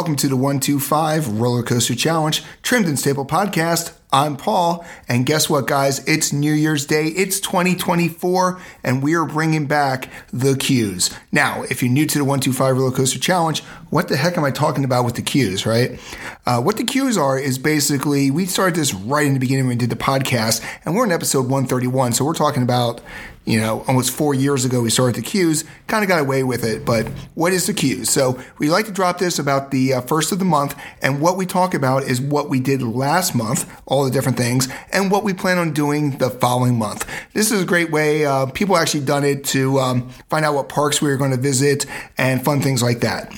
Welcome to the 125 Roller Coaster Challenge, Trimmed and Staple Podcast. I'm Paul, and guess what, guys? It's New Year's Day. It's 2024, and we are bringing back the queues. Now, if you're new to the 125 Roller Coaster Challenge, what the heck am I talking about with the queues, right? Uh, what the queues are is basically we started this right in the beginning when we did the podcast, and we're in episode 131, so we're talking about you know, almost four years ago, we started the queues, kind of got away with it. But what is the queues? So we like to drop this about the uh, first of the month. And what we talk about is what we did last month, all the different things, and what we plan on doing the following month. This is a great way. Uh, people actually done it to um, find out what parks we were going to visit and fun things like that.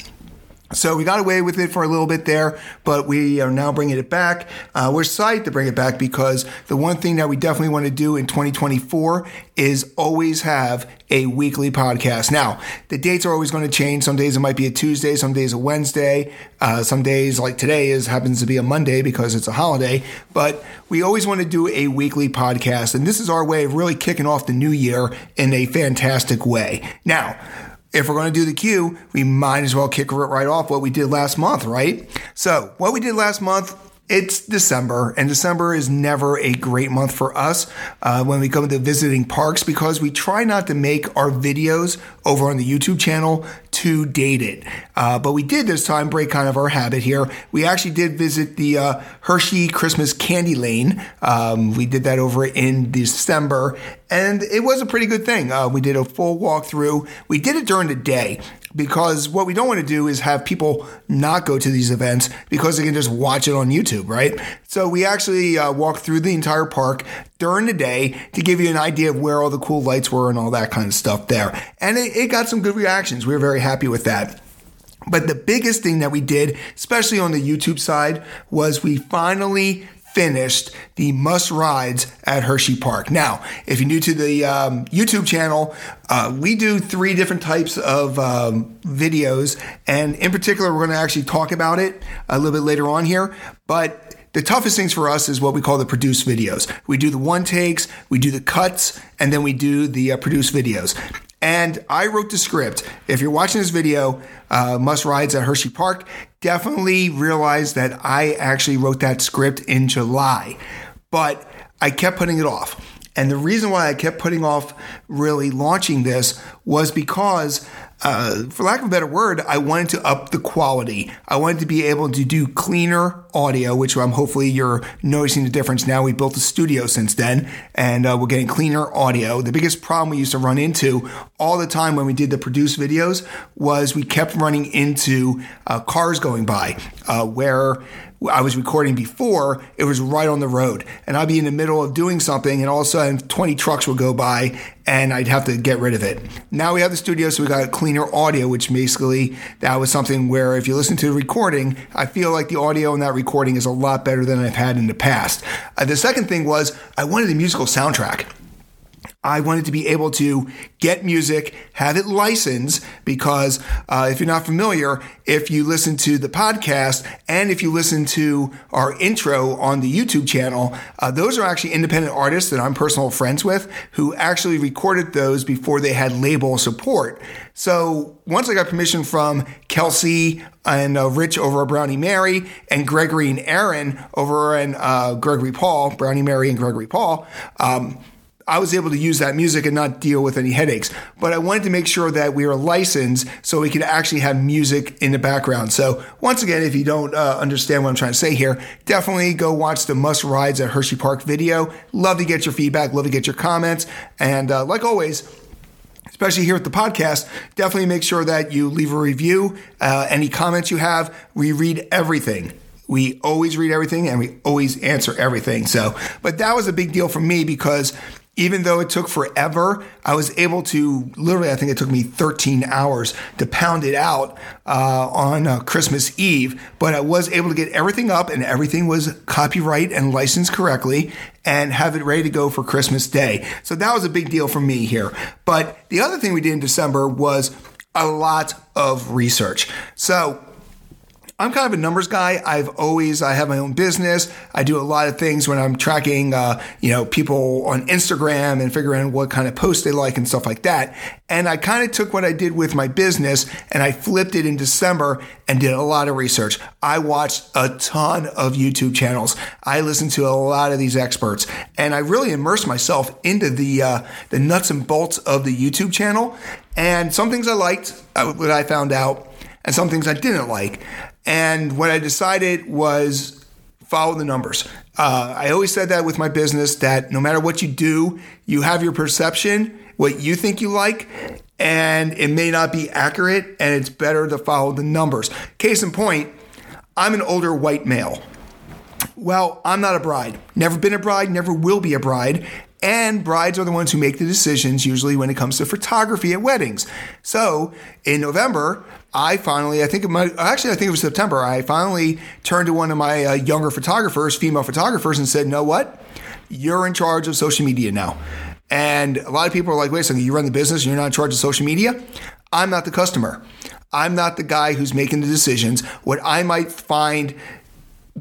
So we got away with it for a little bit there, but we are now bringing it back. Uh, we're psyched to bring it back because the one thing that we definitely want to do in 2024 is always have a weekly podcast. Now, the dates are always going to change. Some days it might be a Tuesday, some days a Wednesday, uh, some days like today is happens to be a Monday because it's a holiday. But we always want to do a weekly podcast, and this is our way of really kicking off the new year in a fantastic way. Now if we're going to do the queue, we might as well kick it right off what we did last month, right? So, what we did last month, it's December, and December is never a great month for us uh, when we come to visiting parks because we try not to make our videos over on the YouTube channel too dated. Uh, but we did this time break kind of our habit here. We actually did visit the uh, Hershey Christmas Candy Lane. Um, we did that over in December, and it was a pretty good thing. Uh, we did a full walkthrough. We did it during the day because what we don't want to do is have people not go to these events because they can just watch it on YouTube, right? So we actually uh, walked through the entire park during the day to give you an idea of where all the cool lights were and all that kind of stuff there. And it, it got some good reactions. We were very happy with that. But the biggest thing that we did, especially on the YouTube side, was we finally finished the must rides at Hershey Park. Now, if you're new to the um, YouTube channel, uh, we do three different types of um, videos, and in particular, we're going to actually talk about it a little bit later on here. But the toughest things for us is what we call the produce videos. We do the one takes, we do the cuts, and then we do the uh, produced videos. And I wrote the script. If you're watching this video, uh, Must Rides at Hershey Park, definitely realize that I actually wrote that script in July, but I kept putting it off. And the reason why I kept putting off really launching this was because uh, for lack of a better word, I wanted to up the quality. I wanted to be able to do cleaner audio, which I'm hopefully you're noticing the difference now. We built a studio since then, and uh, we're getting cleaner audio. The biggest problem we used to run into all the time when we did the produced videos was we kept running into uh, cars going by, uh, where I was recording before, it was right on the road. And I'd be in the middle of doing something, and all of a sudden, 20 trucks would go by, and I'd have to get rid of it. Now we have the studio, so we got cleaner audio, which basically that was something where if you listen to the recording, I feel like the audio in that recording is a lot better than I've had in the past. Uh, the second thing was I wanted a musical soundtrack. I wanted to be able to get music, have it licensed, because uh, if you're not familiar, if you listen to the podcast and if you listen to our intro on the YouTube channel, uh, those are actually independent artists that I'm personal friends with who actually recorded those before they had label support. So once I got permission from Kelsey and uh, Rich over at Brownie Mary and Gregory and Aaron over and uh, Gregory Paul, Brownie Mary and Gregory Paul, um, I was able to use that music and not deal with any headaches. But I wanted to make sure that we were licensed so we could actually have music in the background. So once again, if you don't uh, understand what I'm trying to say here, definitely go watch the Must Rides at Hershey Park video. Love to get your feedback. Love to get your comments. And uh, like always, especially here at the podcast, definitely make sure that you leave a review. Uh, any comments you have, we read everything. We always read everything and we always answer everything. So, but that was a big deal for me because even though it took forever, I was able to literally, I think it took me 13 hours to pound it out uh, on uh, Christmas Eve, but I was able to get everything up and everything was copyright and licensed correctly and have it ready to go for Christmas Day. So that was a big deal for me here. But the other thing we did in December was a lot of research. So I'm kind of a numbers guy. I've always I have my own business. I do a lot of things when I'm tracking, uh, you know, people on Instagram and figuring out what kind of posts they like and stuff like that. And I kind of took what I did with my business and I flipped it in December and did a lot of research. I watched a ton of YouTube channels. I listened to a lot of these experts, and I really immersed myself into the uh, the nuts and bolts of the YouTube channel. And some things I liked, uh, what I found out, and some things I didn't like. And what I decided was follow the numbers. Uh, I always said that with my business that no matter what you do, you have your perception, what you think you like, and it may not be accurate, and it's better to follow the numbers. Case in point, I'm an older white male. Well, I'm not a bride. Never been a bride, never will be a bride. And brides are the ones who make the decisions usually when it comes to photography at weddings. So in November, I finally, I think it might, actually, I think it was September, I finally turned to one of my uh, younger photographers, female photographers, and said, know what? You're in charge of social media now. And a lot of people are like, wait a second, you run the business and you're not in charge of social media? I'm not the customer. I'm not the guy who's making the decisions. What I might find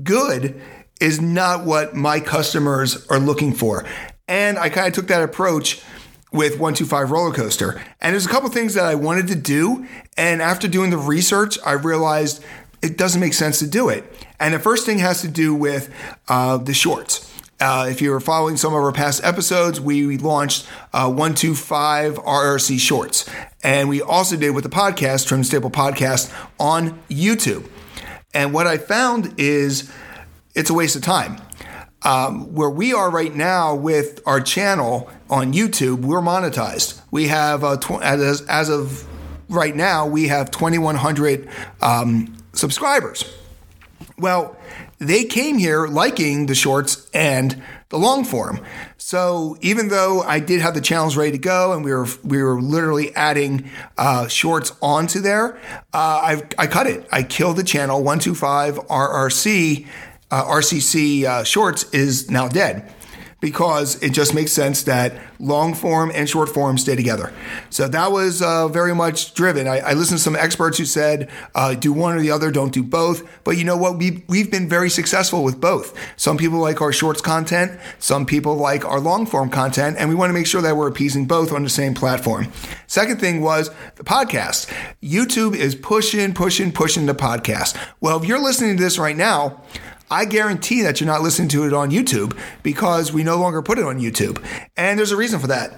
good is not what my customers are looking for. And I kind of took that approach with 125 roller coaster. And there's a couple things that I wanted to do. And after doing the research, I realized it doesn't make sense to do it. And the first thing has to do with uh, the shorts. Uh, if you were following some of our past episodes, we launched uh, 125 RRC Shorts. And we also did with the podcast, Trim Staple Podcast, on YouTube. And what I found is it's a waste of time. Um, where we are right now with our channel on YouTube, we're monetized. We have, uh, tw- as, as of right now, we have 2,100 um, subscribers. Well, they came here liking the shorts and the long form. So even though I did have the channels ready to go and we were we were literally adding uh, shorts onto there, uh, I I cut it. I killed the channel. One two five RRC uh, RCC uh, shorts is now dead because it just makes sense that long form and short form stay together. So that was uh, very much driven. I, I, listened to some experts who said uh, do one or the other, don't do both. But you know what? We we've been very successful with both. Some people like our shorts content, some people like our long form content, and we want to make sure that we're appeasing both on the same platform. Second thing was the podcast. YouTube is pushing, pushing, pushing the podcast. Well, if you're listening to this right now, I guarantee that you're not listening to it on YouTube because we no longer put it on YouTube. And there's a reason for that.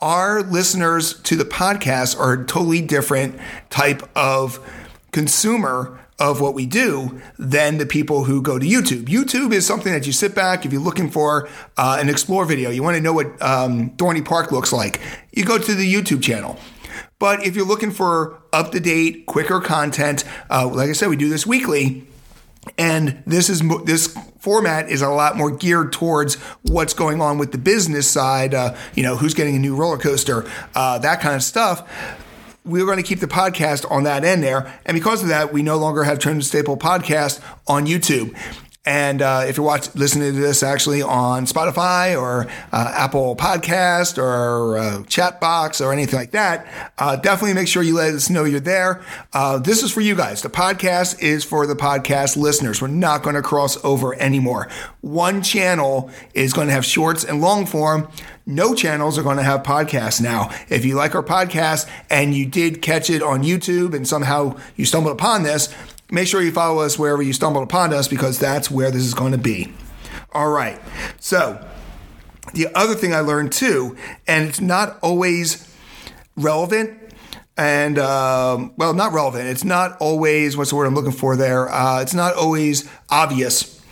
Our listeners to the podcast are a totally different type of consumer of what we do than the people who go to YouTube. YouTube is something that you sit back, if you're looking for uh, an explore video, you want to know what um, Dorney Park looks like, you go to the YouTube channel. But if you're looking for up to date, quicker content, uh, like I said, we do this weekly and this is this format is a lot more geared towards what's going on with the business side. Uh, you know, who's getting a new roller coaster, uh, that kind of stuff. We're going to keep the podcast on that end there, and because of that, we no longer have Trim Staple podcast on YouTube. And uh, if you're watching, listening to this actually on Spotify or uh, Apple Podcast or uh, Castbox or anything like that, uh, definitely make sure you let us know you're there. Uh, this is for you guys. The podcast is for the podcast listeners. We're not going to cross over anymore. One channel is going to have shorts and long form. No channels are going to have podcasts now. If you like our podcast and you did catch it on YouTube and somehow you stumbled upon this, Make sure you follow us wherever you stumble upon us because that's where this is going to be. All right. So, the other thing I learned too, and it's not always relevant, and um, well, not relevant. It's not always what's the word I'm looking for there. Uh, it's not always obvious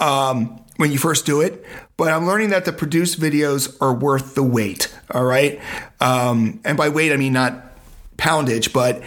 um, when you first do it, but I'm learning that the produced videos are worth the wait. All right, um, and by weight I mean not poundage, but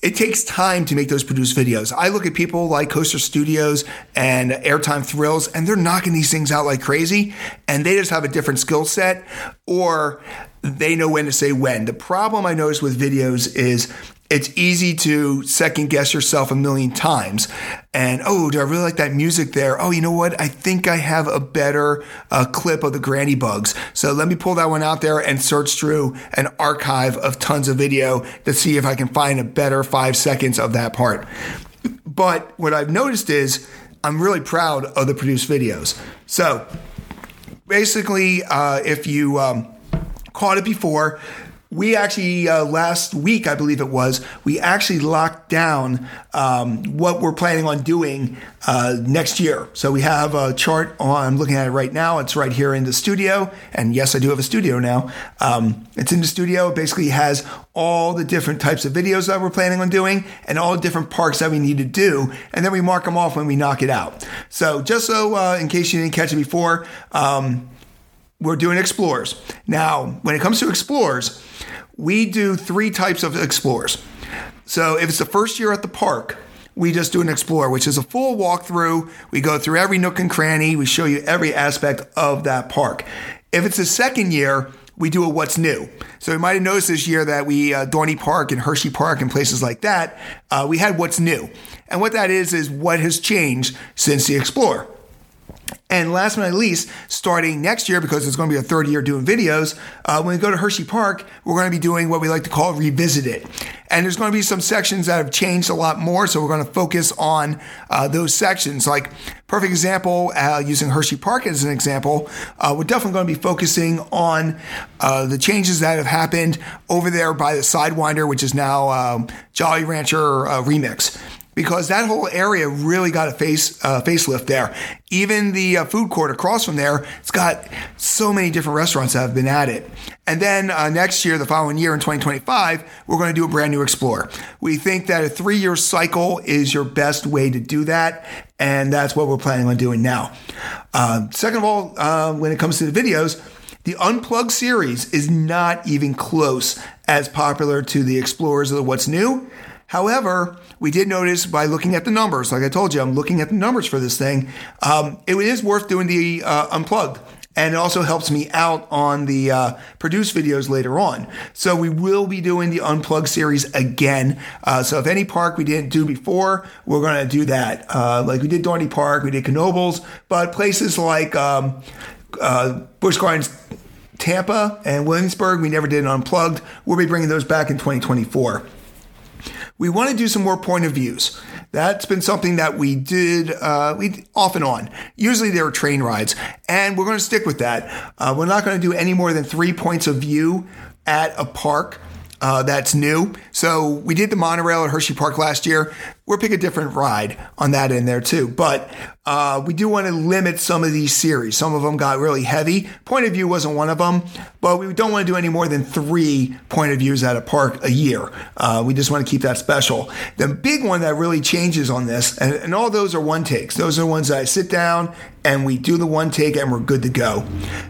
it takes time to make those produced videos. I look at people like Coaster Studios and Airtime Thrills, and they're knocking these things out like crazy, and they just have a different skill set, or they know when to say when. The problem I notice with videos is it's easy to second guess yourself a million times. And oh, do I really like that music there? Oh, you know what? I think I have a better uh, clip of the Granny Bugs. So let me pull that one out there and search through an archive of tons of video to see if I can find a better five seconds of that part. But what I've noticed is I'm really proud of the produced videos. So basically, uh, if you um, caught it before, we actually uh, last week i believe it was we actually locked down um, what we're planning on doing uh, next year. So we have a chart on i'm looking at it right now. It's right here in the studio. And yes i do have a studio now. Um, it's in the studio. It basically has all the different types of videos that we're planning on doing and all the different parks that we need to do. And then we mark them off when we knock it out. So just so uh, in case you didn't catch it before um, we're doing explorers. Now, when it comes to explorers, we do three types of explorers. So if it's the first year at the park, we just do an explore, which is a full walkthrough. We go through every nook and cranny. We show you every aspect of that park. If it's the second year, we do a what's new. So you might have noticed this year that we, uh, Dorney Park and Hershey Park and places like that, uh, we had what's new. And what that is, is what has changed since the Explorer. And last but not least, starting next year, because it's going to be a third year doing videos, uh, when we go to Hershey Park, we're going to be doing what we like to call revisit it. And there's going to be some sections that have changed a lot more, so we're going to focus on uh, those sections. Like, perfect example, uh, using Hershey Park as an example, uh, we're definitely going to be focusing on uh, the changes that have happened over there by the Sidewinder, which is now um, Jolly Rancher uh, Remix because that whole area really got a face uh, facelift there. Even the uh, food court across from there, it's got so many different restaurants that have been at it. And then uh, next year, the following year in 2025, we're going to do a brand new Explorer. We think that a three year cycle is your best way to do that. And that's what we're planning on doing now. Uh, second of all, uh, when it comes to the videos, the Unplugged series is not even close as popular to the Explorers of the What's New. However, we did notice by looking at the numbers, like I told you, I'm looking at the numbers for this thing. Um, it is worth doing the uh, unplugged. And it also helps me out on the uh, produced videos later on. So we will be doing the unplugged series again. Uh, so if any park we didn't do before, we're going to do that. Uh, like we did Dorney Park, we did Knoebels, but places like um, uh, Busch Gardens, Tampa, and Williamsburg, we never did an unplugged. We'll be bringing those back in 2024 we want to do some more point of views. That's been something that we did uh, we off and on. Usually there were train rides, and we're going to stick with that. Uh, we're not going to do any more than three points of view at a park uh, that's new. So we did the monorail at Hershey Park last year. We'll pick a different ride on that in there too. But uh, we do want to limit some of these series. Some of them got really heavy. Point of view wasn't one of them, but we don't want to do any more than three point of views at a park a year. Uh, we just want to keep that special. The big one that really changes on this, and, and all those are one takes. Those are the ones that I sit down and we do the one take and we're good to go.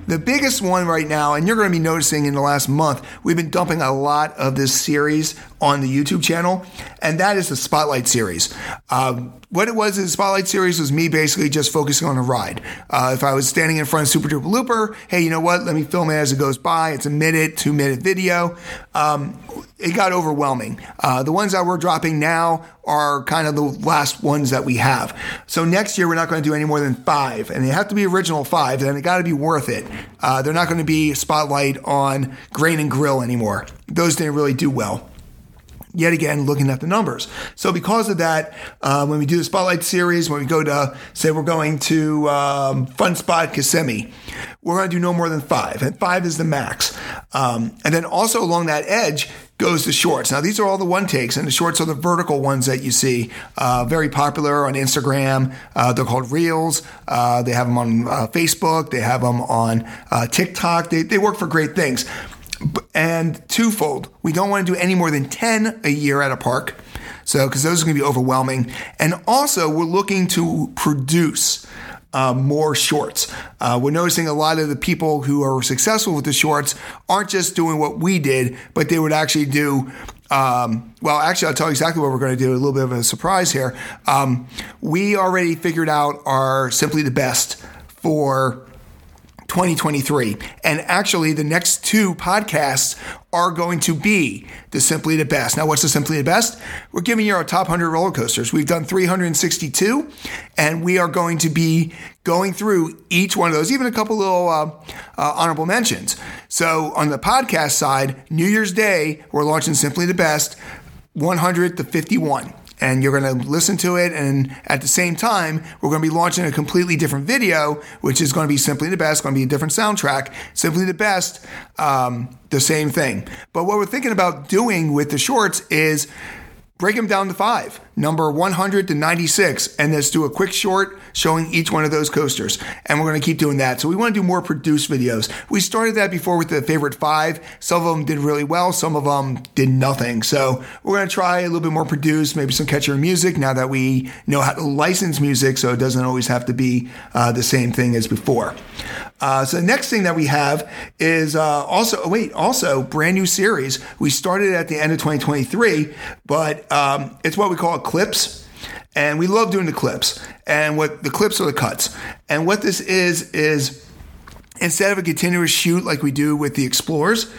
The biggest one right now, and you're going to be noticing in the last month, we've been dumping a lot of this series on the YouTube channel, and that is the Spotlight series. Um, what it was in the Spotlight series was me basically just focusing on a ride. Uh, if I was standing in front of Super Duper Looper, hey, you know what? Let me film it as it goes by. It's a minute, two minute video. Um, it got overwhelming. Uh, the ones that we're dropping now are kind of the last ones that we have. So next year we're not going to do any more than five, and they have to be original five, and it got to be worth it. Uh, they're not going to be spotlight on Grain and Grill anymore. Those didn't really do well yet again looking at the numbers. So because of that, uh, when we do the spotlight series, when we go to say we're going to um, Fun Spot Kissimmee, we're going to do no more than five, and five is the max. Um, and then also along that edge goes the shorts. Now these are all the one takes, and the shorts are the vertical ones that you see. Uh, very popular on Instagram. Uh, they're called Reels. Uh, they have them on uh, Facebook. They have them on uh, TikTok. They, they work for great things. And twofold, we don't want to do any more than 10 a year at a park. So, because those are going to be overwhelming. And also, we're looking to produce uh, more shorts. Uh, we're noticing a lot of the people who are successful with the shorts aren't just doing what we did, but they would actually do. Um, well, actually, I'll tell you exactly what we're going to do. A little bit of a surprise here. Um, we already figured out our simply the best for 2023. And actually, the next two podcasts are going to be the Simply the Best. Now, what's the Simply the Best? We're giving you our top 100 roller coasters. We've done 362, and we are going to be going through each one of those, even a couple little uh, uh, honorable mentions. So, on the podcast side, New Year's Day, we're launching Simply the Best 100 to 51. And you're going to listen to it. And at the same time, we're going to be launching a completely different video, which is going to be Simply the Best, going to be a different soundtrack. Simply the Best, um, the same thing. But what we're thinking about doing with the shorts is break them down to five, number 100 to 96, and let's do a quick short showing each one of those coasters. And we're going to keep doing that. So we want to do more produced videos. We started that before with the favorite five. Some of them did really well, some of them did nothing. So we're going to try a little bit more produced, maybe some catchier music now that we know how to license music so it doesn't always have to be uh, the same thing as before. Uh, so the next thing that we have is uh, also oh, wait also brand new series. We started at the end of 2023, but um, it's what we call clips. And we love doing the clips. And what the clips are the cuts. And what this is, is instead of a continuous shoot like we do with the Explorers,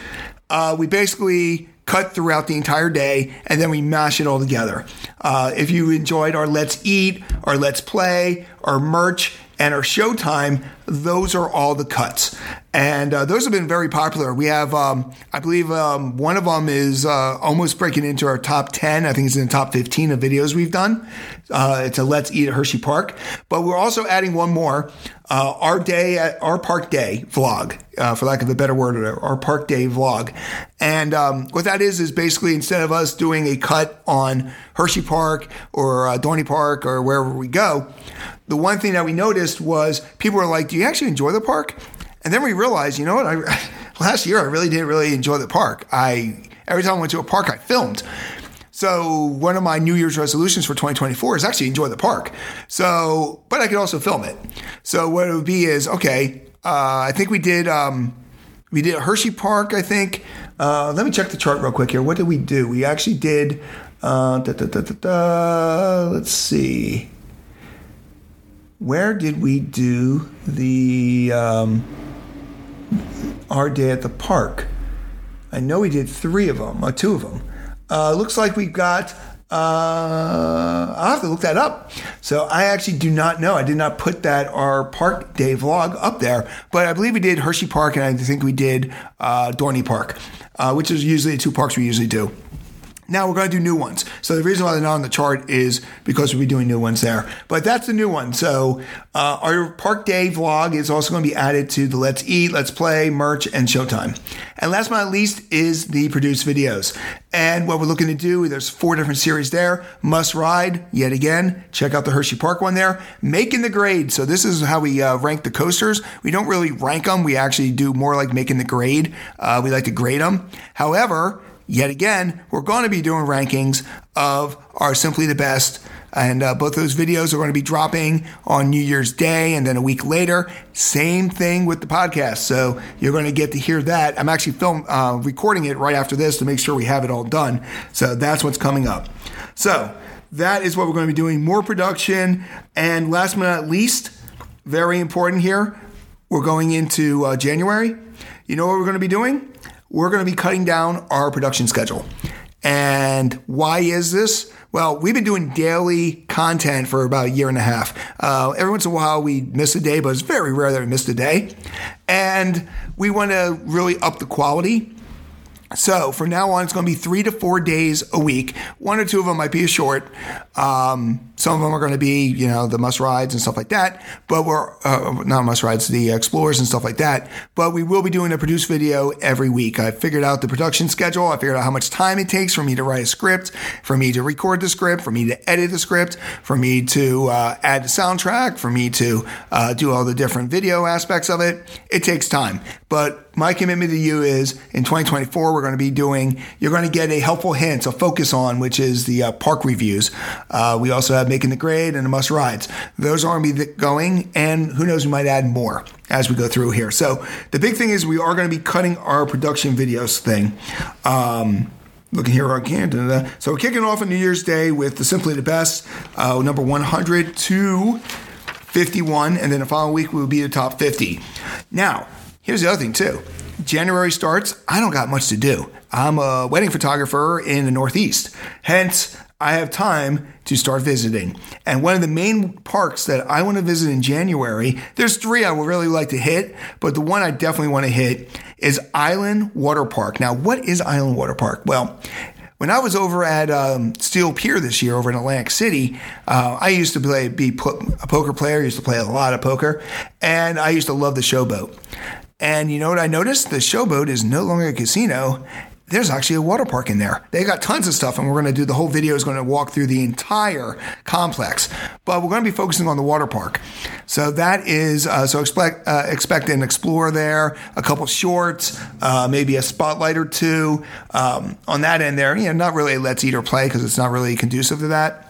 uh, we basically cut throughout the entire day and then we mash it all together. Uh, if you enjoyed our Let's Eat, our Let's Play, our merch, and our Showtime, those are all the cuts. And uh, those have been very popular. We have, um, I believe, um, one of them is uh, almost breaking into our top 10. I think it's in the top 15 of videos we've done. Uh, it's a Let's Eat at Hershey Park. But we're also adding one more uh, our day at our park day vlog, uh, for lack of a better word, our park day vlog. And um, what that is, is basically instead of us doing a cut on Hershey Park or uh, Dorney Park or wherever we go, the one thing that we noticed was people were like, Do you actually enjoy the park? And then we realized, you know what? I, last year I really didn't really enjoy the park. I every time I went to a park, I filmed. So one of my New Year's resolutions for 2024 is actually enjoy the park. So, but I could also film it. So what it would be is okay. Uh, I think we did um, we did Hershey Park. I think. Uh, let me check the chart real quick here. What did we do? We actually did. Uh, da, da, da, let's see where did we do the um, our day at the park? I know we did three of them, or two of them. Uh, looks like we got. Uh, I'll have to look that up. So I actually do not know. I did not put that our park day vlog up there, but I believe we did Hershey Park and I think we did uh, Dorney Park, uh, which is usually the two parks we usually do. Now we're going to do new ones. So the reason why they're not on the chart is because we'll be doing new ones there. But that's the new one. So uh, our Park Day vlog is also going to be added to the Let's Eat, Let's Play, merch, and Showtime. And last but not least is the produced videos. And what we're looking to do, there's four different series there. Must Ride, yet again, check out the Hershey Park one there. Making the grade. So this is how we uh, rank the coasters. We don't really rank them. We actually do more like making the grade. Uh, we like to grade them. However, yet again, we're going to be doing rankings of our Simply the Best. And uh, both those videos are going to be dropping on New Year's Day and then a week later. Same thing with the podcast. So you're going to get to hear that. I'm actually film uh, recording it right after this to make sure we have it all done. So that's what's coming up. So that is what we're going to be doing. More production. And last but not least, very important here, we're going into uh, January. You know what we're going to be doing? We're going to be cutting down our production schedule. And why is this? Well, we've been doing daily content for about a year and a half. Uh, every once in a while, we miss a day, but it's very rare that we miss a day. And we want to really up the quality. So from now on, it's going to be three to four days a week. One or two of them might be a short. Um, some of them are going to be, you know, the must rides and stuff like that. But we're uh, not must rides, the explorers and stuff like that. But we will be doing a produced video every week. I figured out the production schedule. I figured out how much time it takes for me to write a script, for me to record the script, for me to edit the script, for me to uh, add the soundtrack, for me to uh, do all the different video aspects of it. It takes time, but my commitment to you is in 2024 we're going to be doing you're going to get a helpful hint a focus on which is the uh, park reviews uh, we also have making the grade and the must rides those are going to be going and who knows we might add more as we go through here so the big thing is we are going to be cutting our production videos thing um, looking here on Canada. So we're kicking off on New Year's Day with the Simply the Best, uh, number 100 to 51, and then the following week we will be the top 50. Now, Here's the other thing, too. January starts, I don't got much to do. I'm a wedding photographer in the Northeast. Hence, I have time to start visiting. And one of the main parks that I want to visit in January, there's three I would really like to hit, but the one I definitely want to hit is Island Water Park. Now, what is Island Water Park? Well, when I was over at um, Steel Pier this year over in Atlantic City, uh, I used to play be a poker player. I used to play a lot of poker, and I used to love the showboat. And you know what I noticed? The showboat is no longer a casino there's actually a water park in there. They got tons of stuff, and we're going to do the whole video is going to walk through the entire complex. But we're going to be focusing on the water park. So that is uh, so expect uh, expect an explorer there, a couple shorts, uh, maybe a spotlight or two um, on that end there. You know, not really a let's eat or play because it's not really conducive to that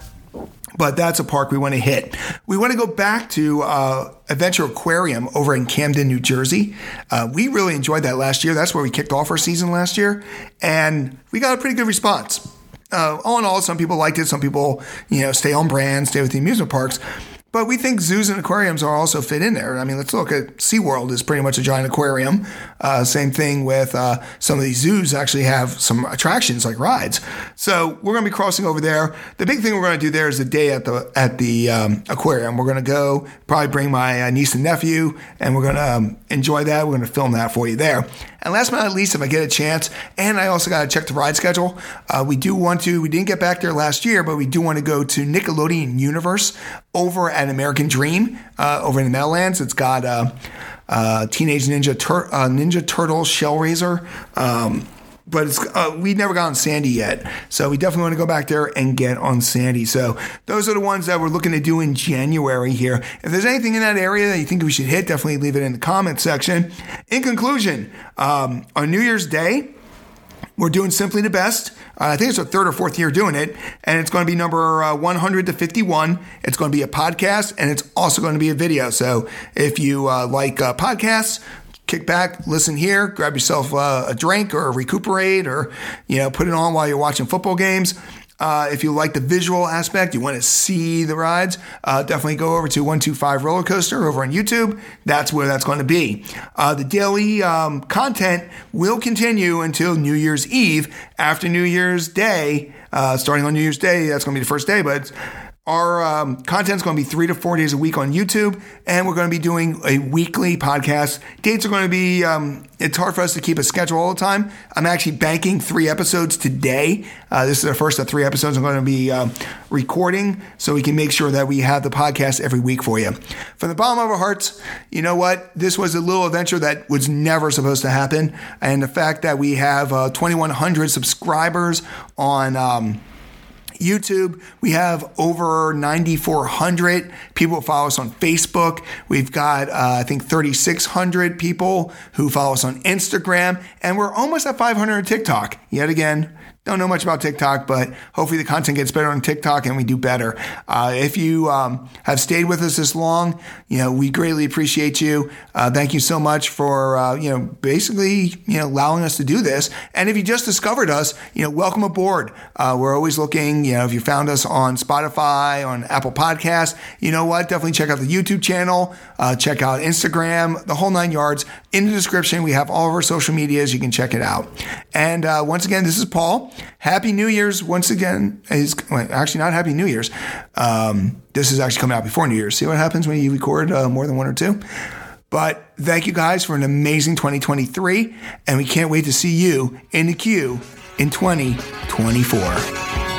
but that's a park we want to hit. We want to go back to uh, Adventure Aquarium over in Camden, New Jersey. Uh, we really enjoyed that last year. That's where we kicked off our season last year, and we got a pretty good response. Uh, all in all, some people liked it. Some people, you know, stay on brand, stay with the amusement parks. But we think zoos and aquariums are also fit in there. I mean, let's look at SeaWorld is pretty much a giant aquarium. Uh, same thing with uh, some of these zoos actually have some attractions like rides. So we're going to be crossing over there. The big thing we're going to do there is the day at the at the um, aquarium. We're going to go probably bring my uh, niece and nephew, and we're going to um, enjoy that. We're going to film that for you there. And last but not least, if I get a chance, and I also got to check the ride schedule, uh, we do want to, we didn't get back there last year, but we do want to go to Nickelodeon Universe over at American Dream uh, over in the Meadowlands. It's got uh, uh Teenage Ninja, Tur- uh, Ninja Turtle Shell Raiser. Um, but it's uh, we never got on Sandy yet, so we definitely want to go back there and get on Sandy. So those are the ones that we're looking to do in January here. If there's anything in that area that you think we should hit, definitely leave it in the comment section. In conclusion, um, on New Year's Day. We're doing Simply the Best. Uh, I think it's our third or fourth year doing it, and it's going to be number uh, 100 to 51. It's going to be a podcast, and it's also going to be a video. So if you uh, like uh, podcasts, kick back, listen here, grab yourself uh, a drink or recuperate or, you know, put it on while you're watching football games. Uh, if you like the visual aspect, you want to see the rides, uh, definitely go over to 125 Roller Coaster over on YouTube. That's where that's going to be. Uh, the daily um, content will continue until New Year's Eve. After New Year's Day, uh, starting on New Year's Day, that's going to be the first day, but our um, content is going to be three to four days a week on YouTube, and we're going to be doing a weekly podcast. Dates are going to be, um, it's hard for us to keep a schedule all the time. I'm actually banking three episodes today. Uh, this is the first of three episodes I'm going to be uh, recording so we can make sure that we have the podcast every week for you. From the bottom of our hearts, you know what? This was a little adventure that was never supposed to happen. And the fact that we have uh, 2,100 subscribers on, um, YouTube. We have over 9,400 people follow us on Facebook. We've got, uh, I think, 3,600 people who follow us on Instagram. And we're almost at 500 on TikTok. Yet again, don't know much about TikTok, but hopefully the content gets better on TikTok and we do better. Uh, if you um, have stayed with us this long, you know we greatly appreciate you. Uh, thank you so much for uh, you know basically you know allowing us to do this. And if you just discovered us, you know welcome aboard. Uh, we're always looking. You know if you found us on Spotify, on Apple Podcasts, you know what? Definitely check out the YouTube channel. Uh, check out Instagram, the whole nine yards. In the description, we have all of our social medias. You can check it out. And uh, once again, this is Paul. Happy New Year's once again. Is actually not Happy New Year's. Um, this is actually coming out before New Year's. See what happens when you record uh, more than one or two. But thank you guys for an amazing 2023, and we can't wait to see you in the queue in 2024.